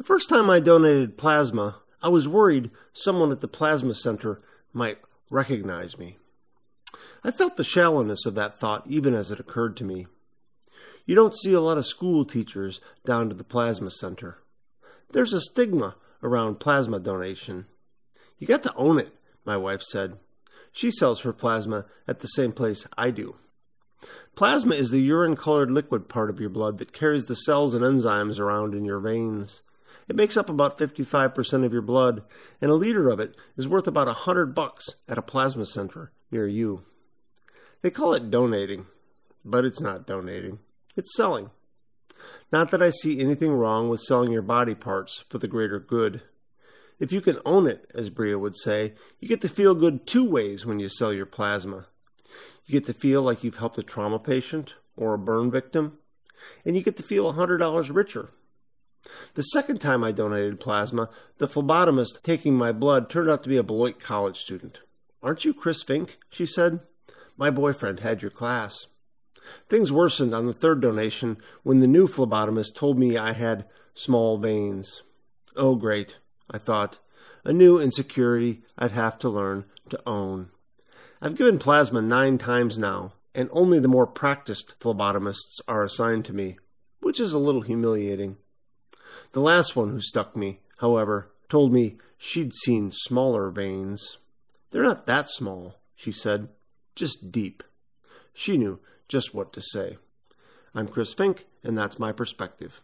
The first time I donated plasma, I was worried someone at the plasma center might recognize me. I felt the shallowness of that thought even as it occurred to me. You don't see a lot of school teachers down to the plasma center. There's a stigma around plasma donation. You got to own it, my wife said. She sells her plasma at the same place I do. Plasma is the urine colored liquid part of your blood that carries the cells and enzymes around in your veins. It makes up about 55% of your blood, and a liter of it is worth about a hundred bucks at a plasma center near you. They call it donating, but it's not donating. It's selling. Not that I see anything wrong with selling your body parts for the greater good. If you can own it, as Bria would say, you get to feel good two ways when you sell your plasma. You get to feel like you've helped a trauma patient or a burn victim, and you get to feel a $100 richer. The second time I donated plasma, the phlebotomist taking my blood turned out to be a Beloit College student. Aren't you Chris Fink? she said. My boyfriend had your class. Things worsened on the third donation when the new phlebotomist told me I had small veins. Oh, great, I thought. A new insecurity I'd have to learn to own. I've given plasma nine times now, and only the more practiced phlebotomists are assigned to me, which is a little humiliating. The last one who stuck me, however, told me she'd seen smaller veins. They're not that small, she said, just deep. She knew just what to say. I'm Chris Fink, and that's my perspective.